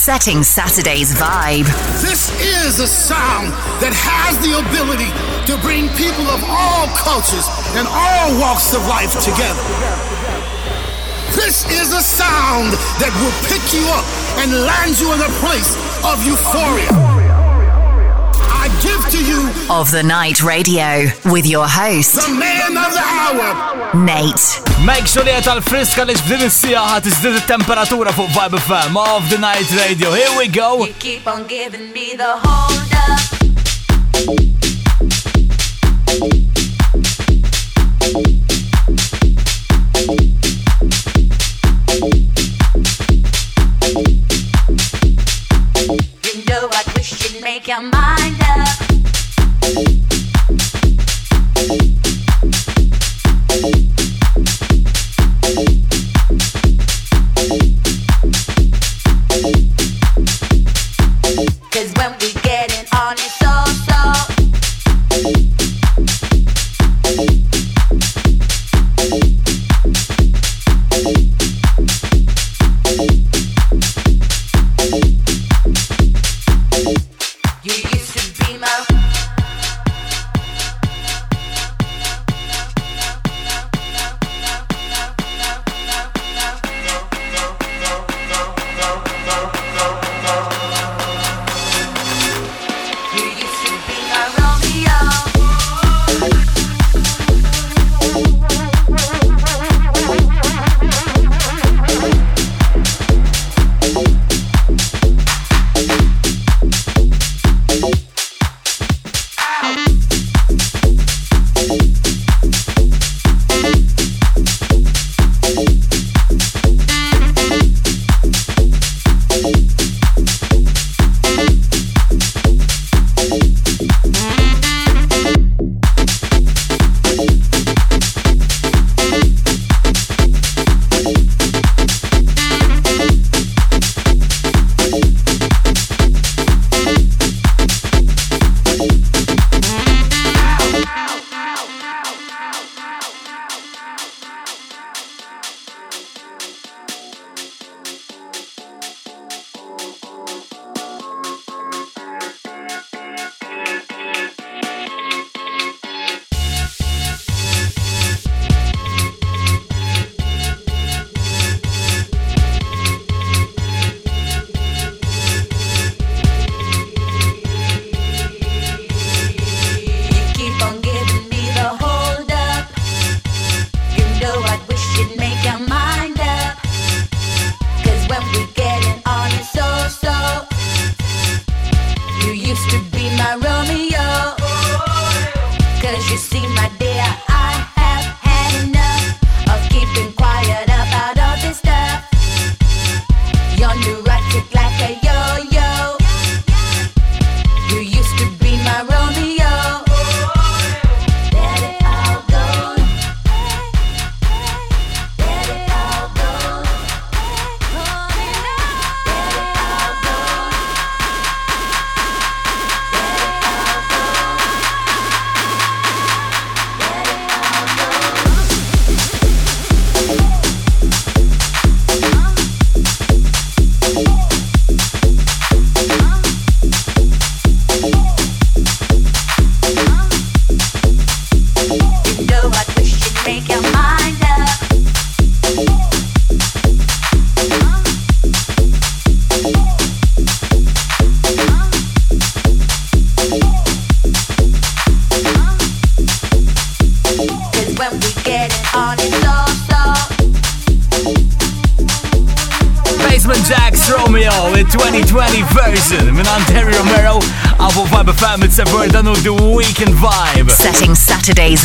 Setting Saturday's vibe. This is a sound that has the ability to bring people of all cultures and all walks of life together. This is a sound that will pick you up and land you in a place of euphoria give to you of the night radio with your host, the man of the hour, Nate. Make sure li tal-friska li f'din is-sija ħat iżdied it-temperatura fuq Vibe FM of the night radio. Here we go. You keep on giving me the hold up. You know I wish you'd make your mind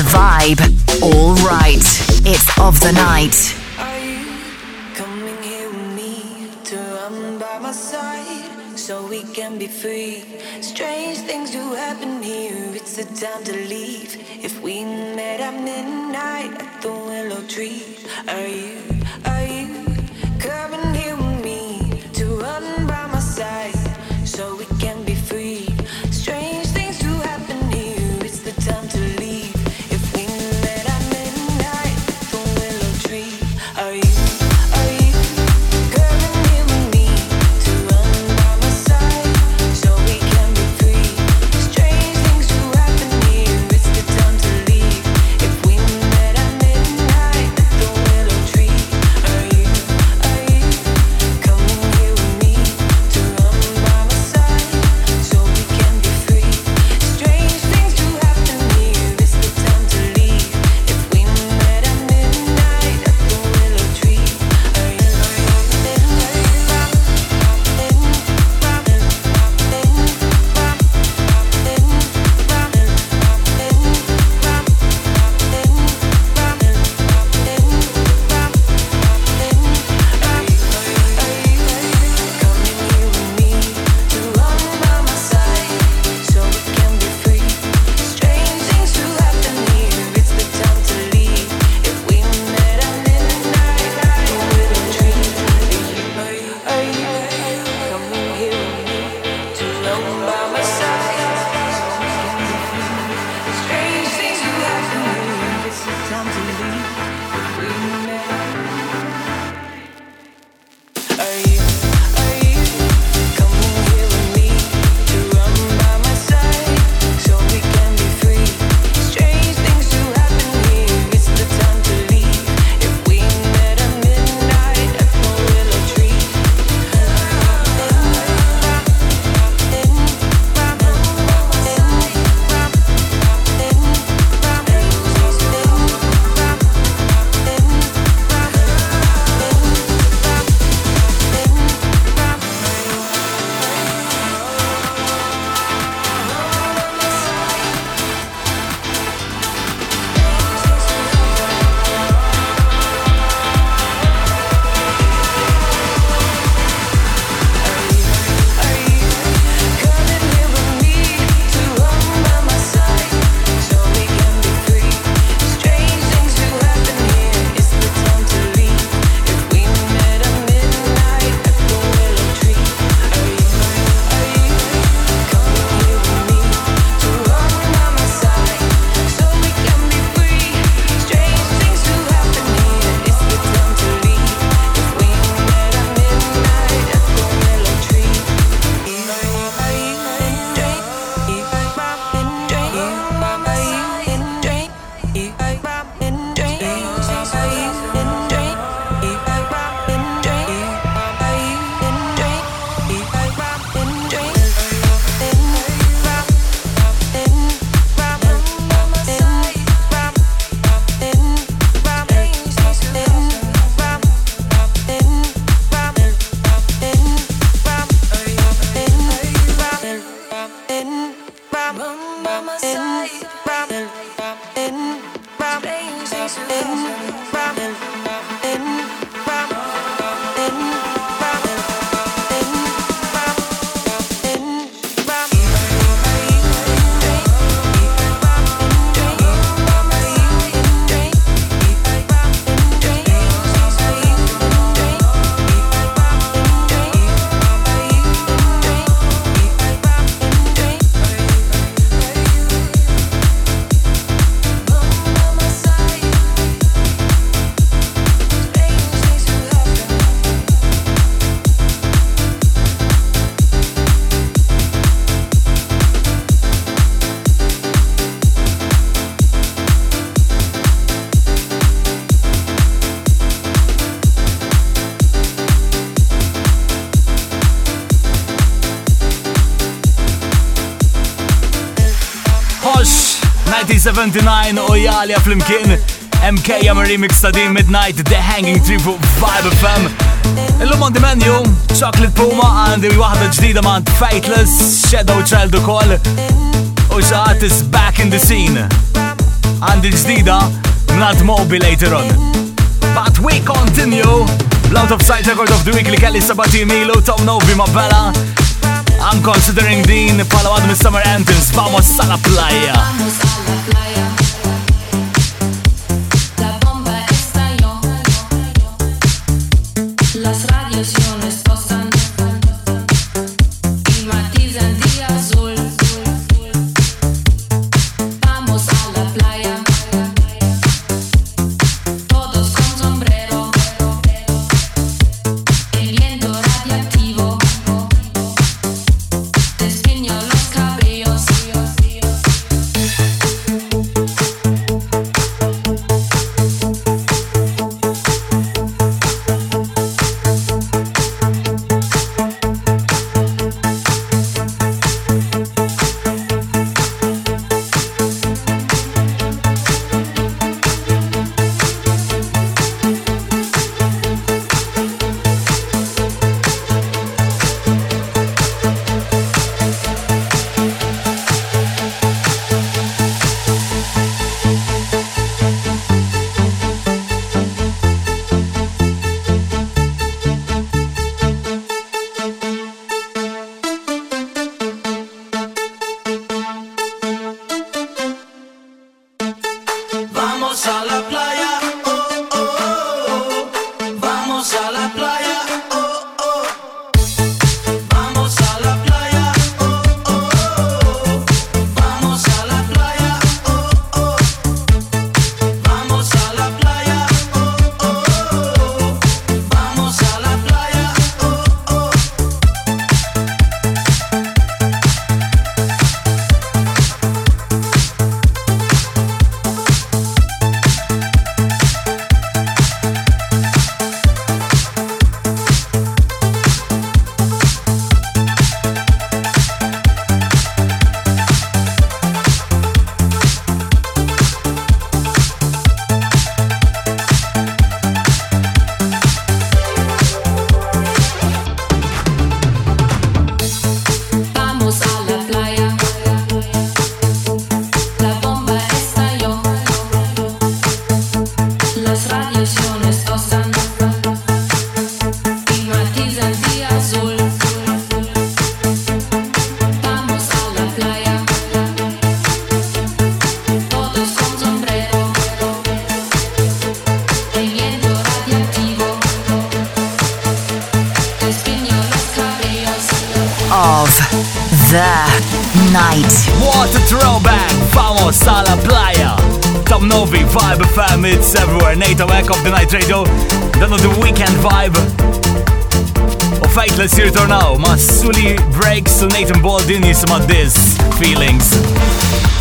Vibe. All right, it's of the night. Are you coming here with me to run by my side so we can be free? Strange things do happen here. It's the time to leave. If we met at midnight at the willow tree, are you? Hosh 1979 u Flimkin MK jam remix ta' Midnight The Hanging Tree fuq 5 FM Illum on the menu Chocolate Puma and għandi waħda ġdida ma' Faithless Shadow Child ukoll call. Oh, Xaħat is back in the scene. Għandi ġdida mnad Moby later on. But we continue. Blood of Sight Record of the Week li kelli sabati milu Tom Novi ma' Bella I'm considering Dean. Pala għadu summer anthems Vamos alla playa Vamos alla playa Sully Breaks, Nathan Baldini, some of these feelings.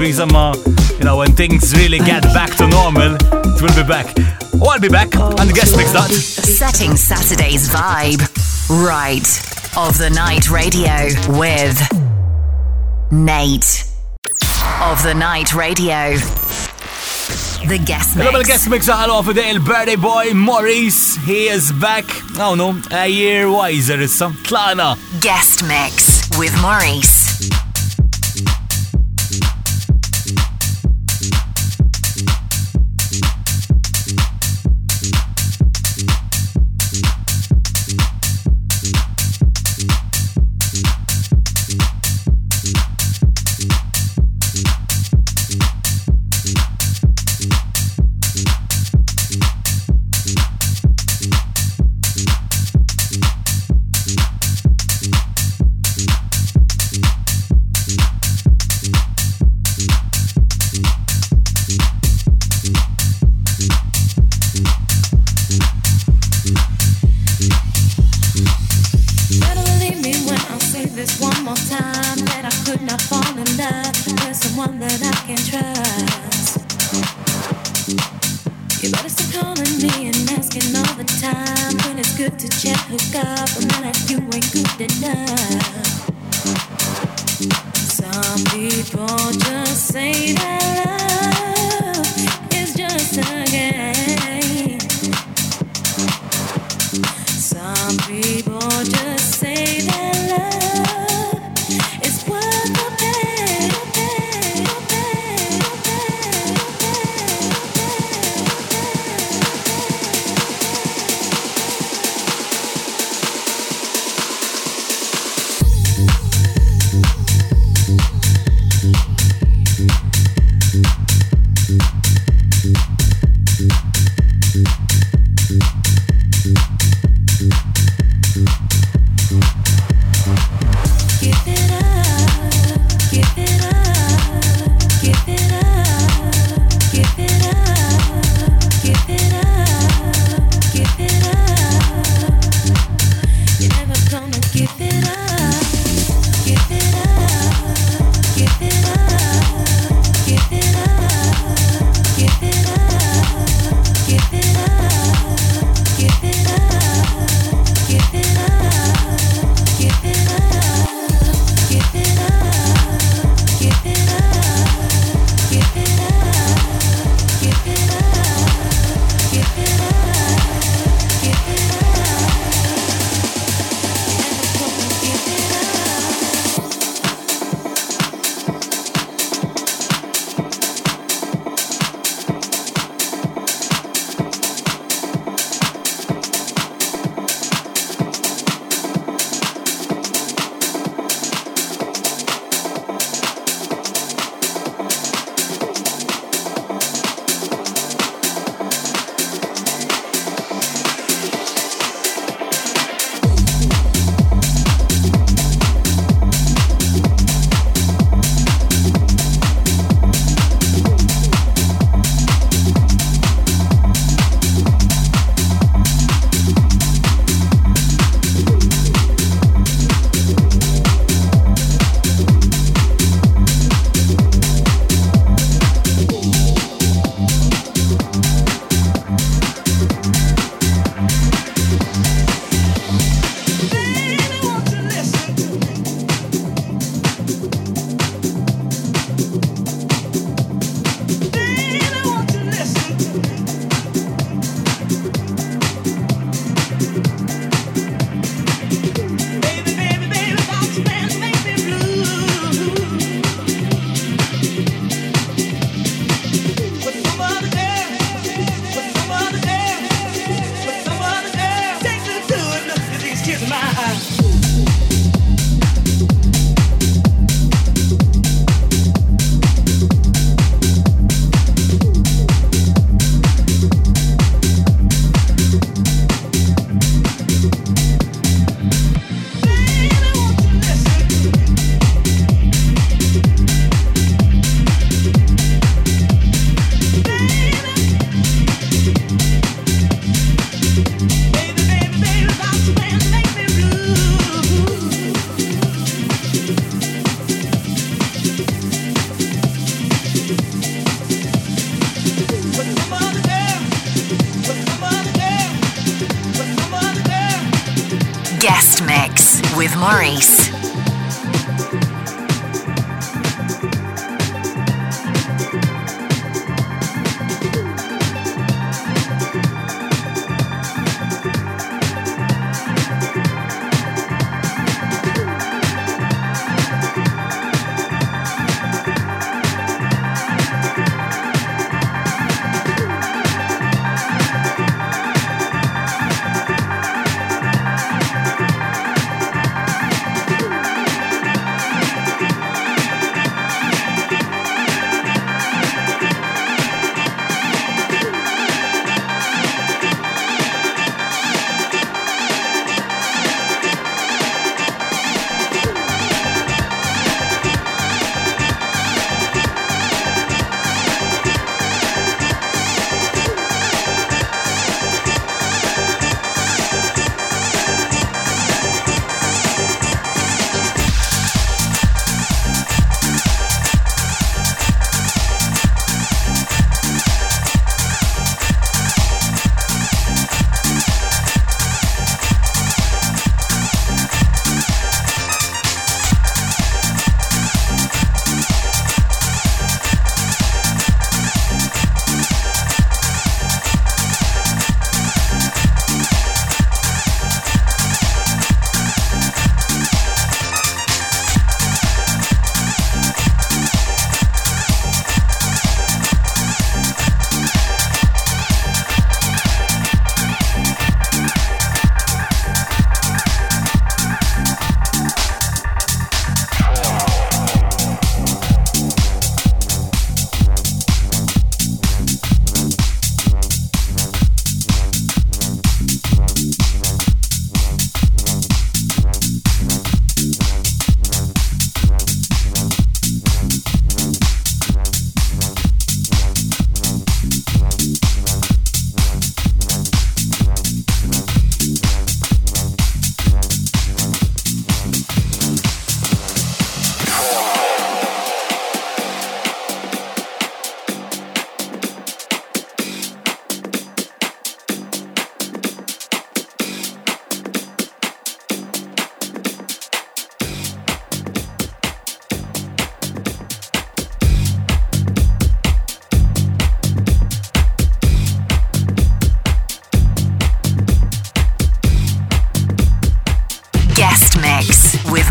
bring some, uh, you know, when things really get back to normal, it will be back. Oh, I'll be back and the guest mix that. Setting Saturday's vibe. Right. Of the Night Radio with Nate. Of the Night Radio. The guest mix. Global guest mix Hello, for the El Birthday Boy Maurice. He is back, I don't know, a year wiser It's some Tlana. Guest mix with Maurice.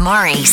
Amari.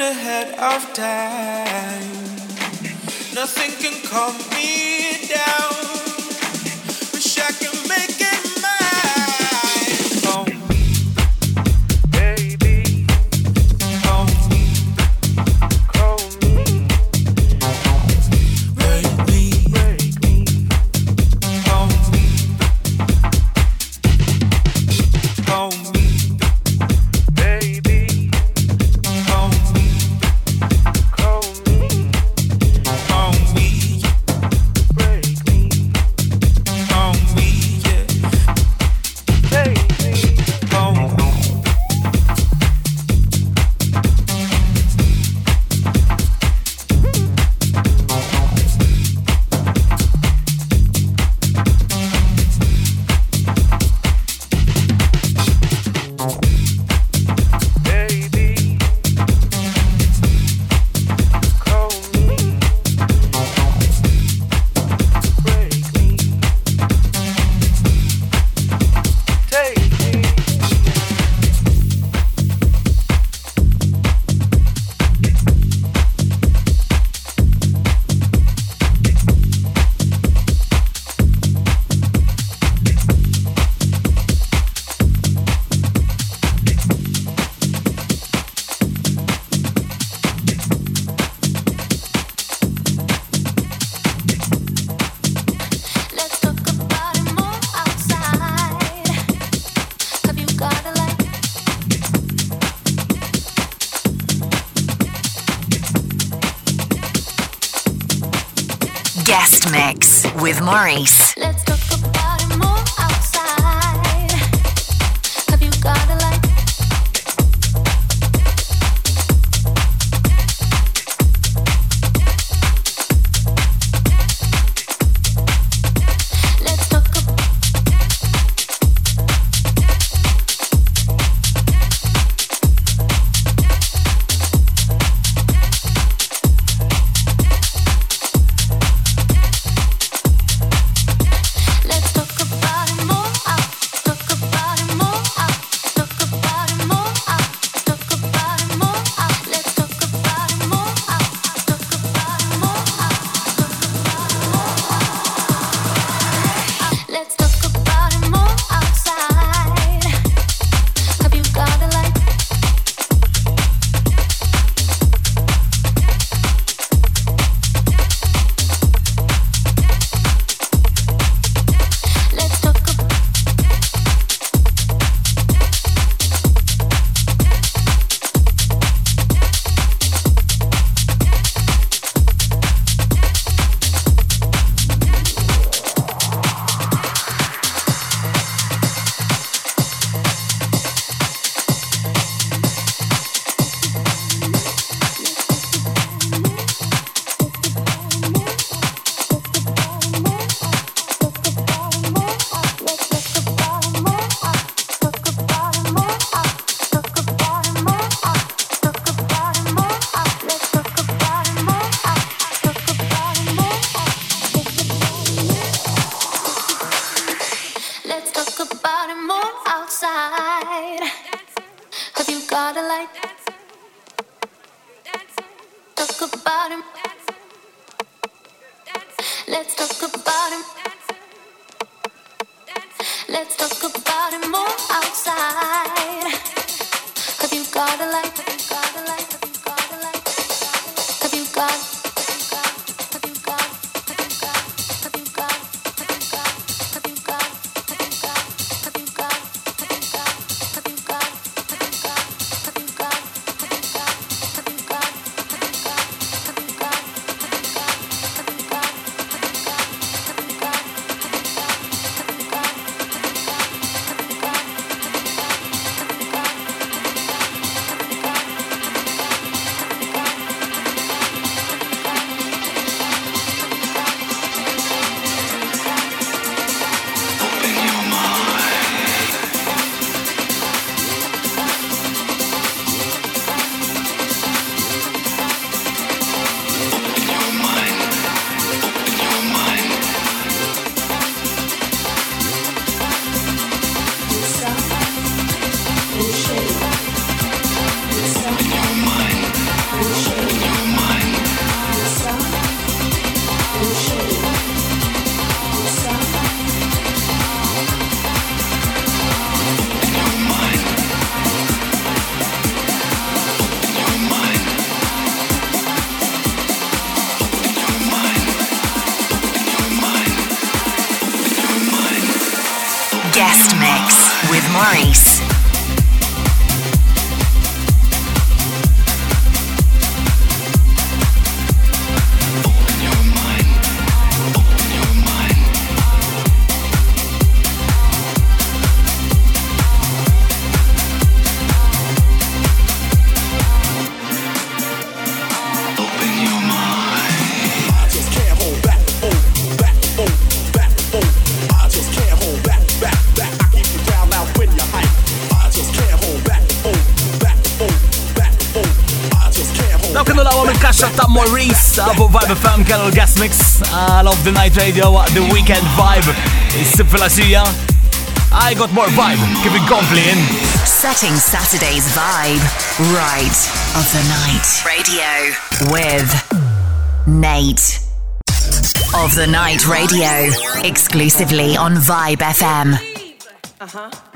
bit ahead of time. Nothing can calm me down. Wish I can make it. guest mix with Maurice. about it more outside. Kellu l-Gas Mix. Għal uh, of the Night Radio The Weekend Vibe. Is-sib fil-asija I got more vibe, kif inkompli in Setting Saturday's vibe Right of the Night. Radio With Nate. Of the Night Radio Exclusively on Vibe FM Uh-huh. see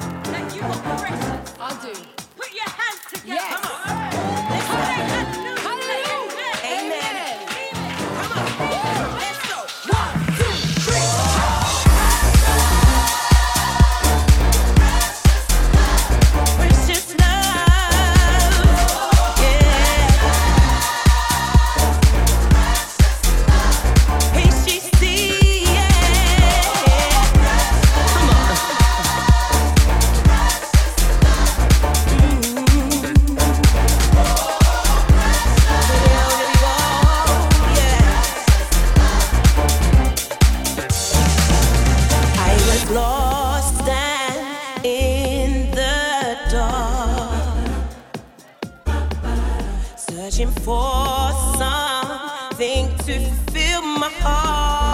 of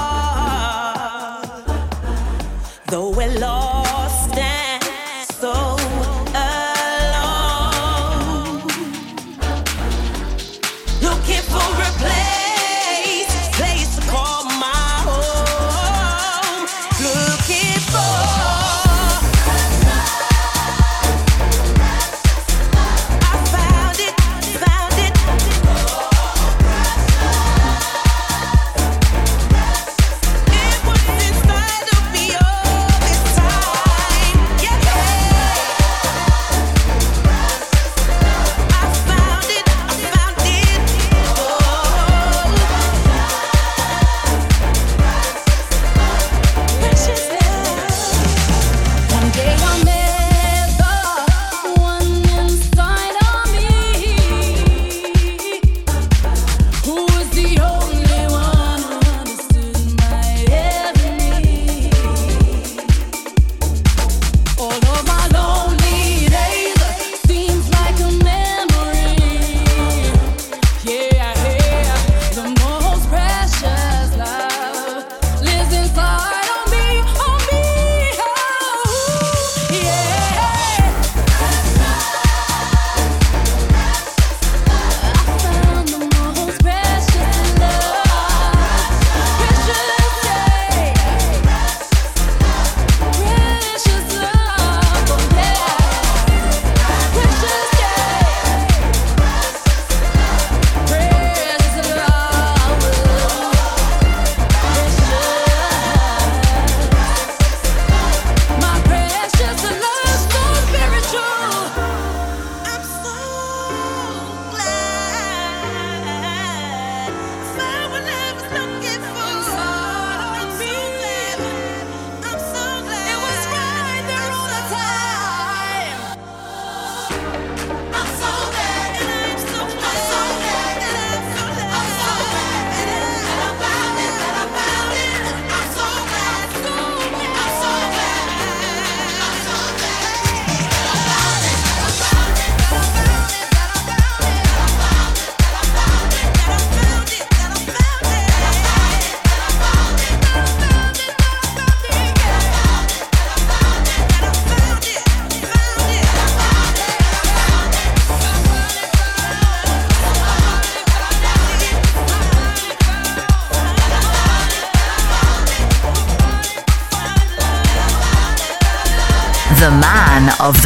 the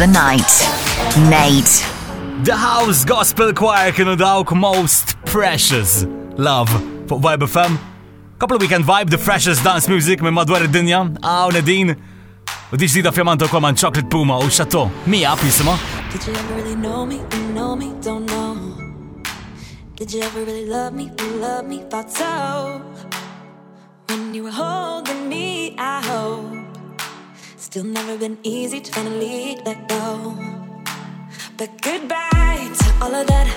night. Nate. The House Gospel Choir kienu dawk Most Precious Love fuq Vibe FM. Couple of weekend vibe, the freshest dance music minn madwar id-dinja, għaw Nadine. U diġ dida fjamanta kol man Chocolate Puma u Chateau. Mija jisima. Did you ever really know me? Know me? Don't know. Did you ever really love me? Love me? Thought so. When you were holding me, I hope. Still never been easy to finally let go. But goodbye to all of that.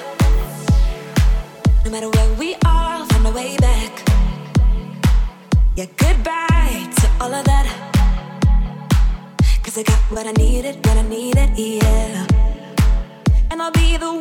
No matter where we are, find a way back. Yeah, goodbye to all of that. Cause I got what I needed, what I needed, yeah. And I'll be the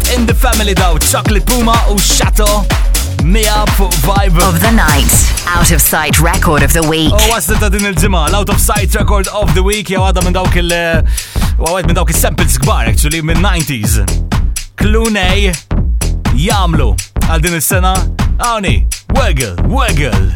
family daw Chocolate Puma u Shato Mia fuq Vibe. Of the Night Out of Sight Record of the Week. U waslet ta' din il-ġimma Out of Sight Record of the Week. Jew għadha minn dawk il- għawad minn dawk il-samples kbar actually minn 90s Clunej jamlu għal din is-sena Għawni, Wiggle, Wiggle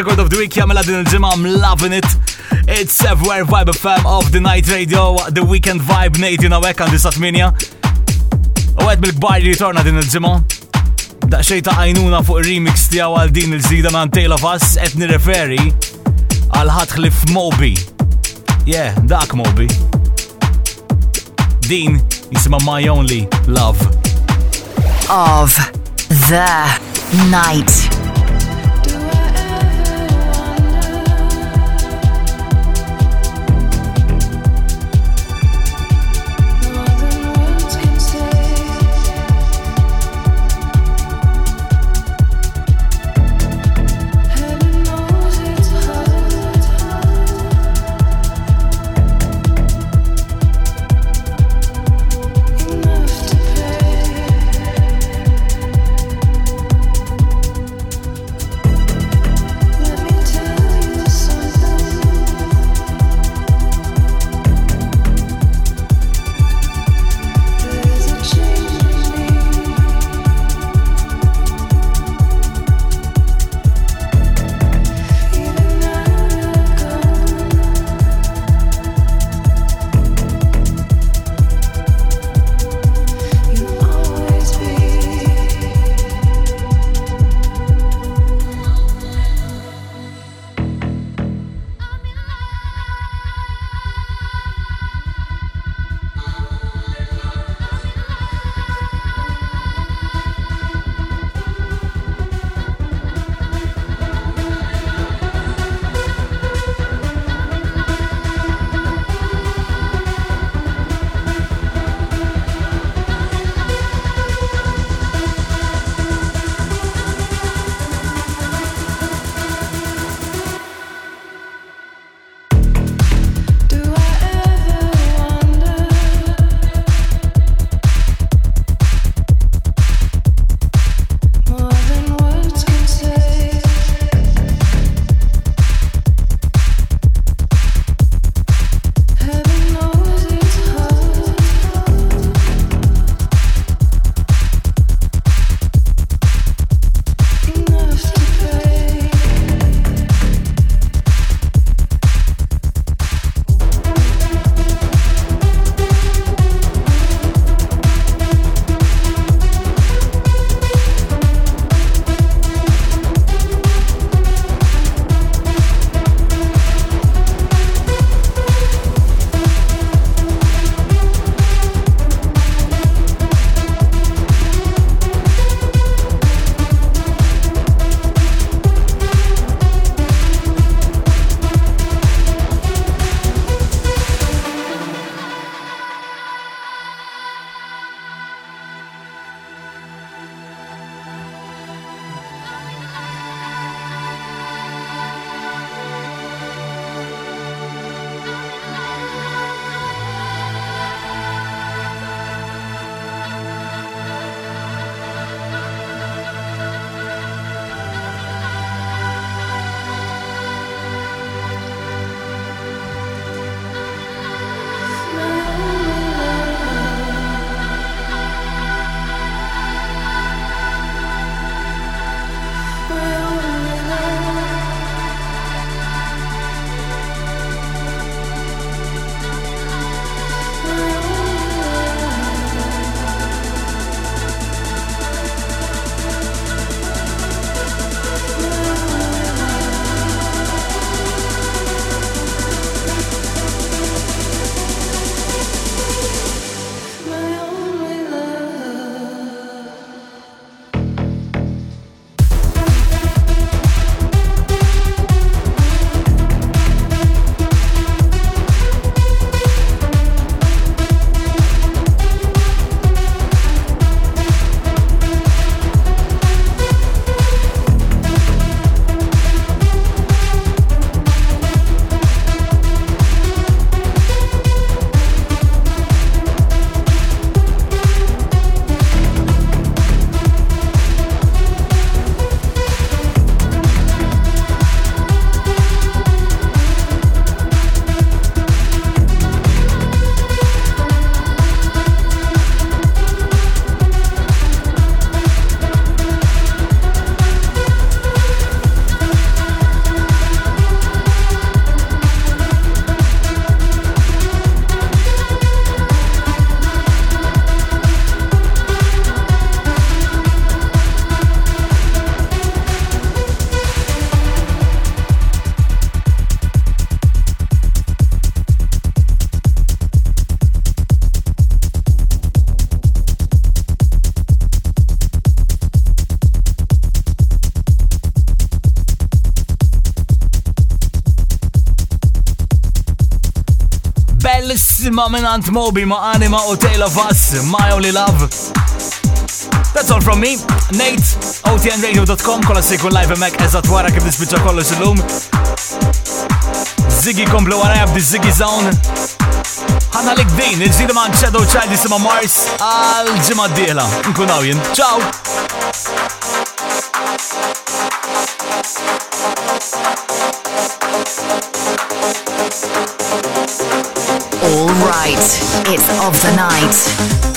Record of the Week jamela din il-ġimma I'm loving it. It's everywhere Vibe FM of the Night Radio, the Weekend Vibe Nate jina wek eh, għandi satminja. U oh, għed bil-gbar li torna din il-ġimma. Daqxej oh. ta' għajnuna uh, fuq remix tijaw għal din il-ġdida man Tale of Us et nireferi għal ħatħlif Moby. Yeah, dak Moby. Din jisima My Only Love. Of the night. Bellissima minant Moby ma' Anima u Tale of Us My Only Love. That's all from me. Nate, otnradio.com, kolla sejku live emek eżat wara kif nispiċċa kollox illum. Ziggy komplu wara jabdi Ziggy Zone. Ħanna lik din, il-ġdida ma' Shadow Child jisima Mars għal-ġimma d-dieħla. Nkun għawjen. Ciao! you. Right, it's of the night.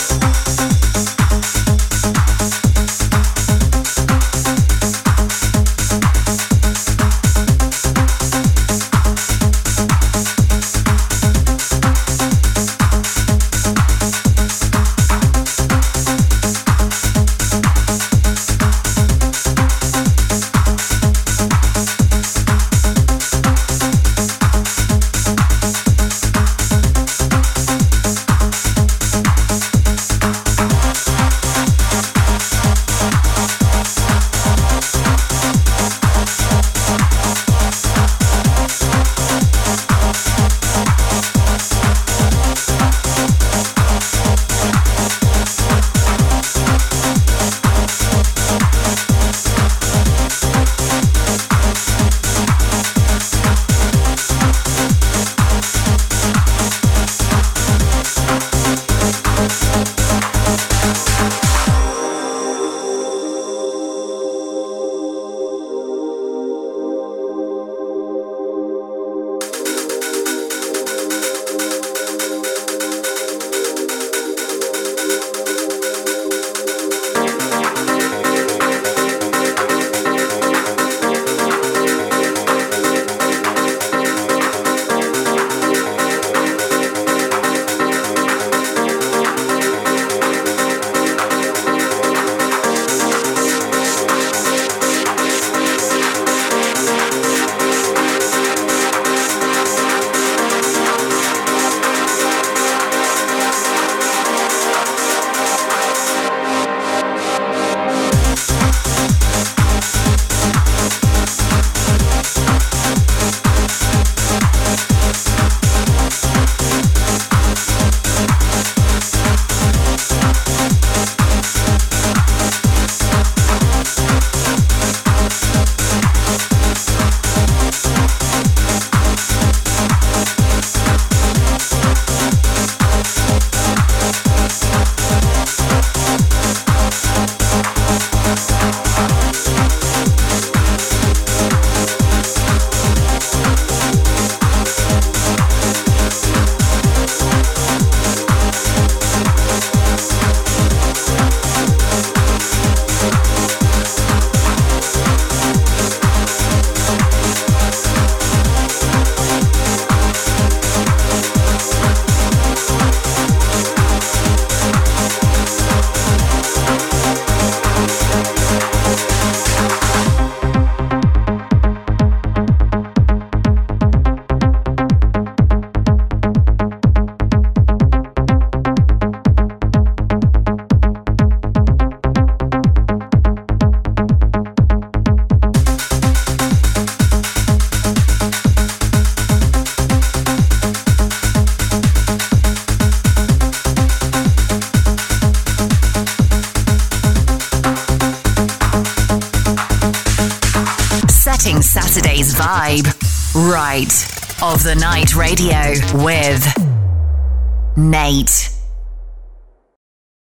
Right. Of the Night Radio with Nate.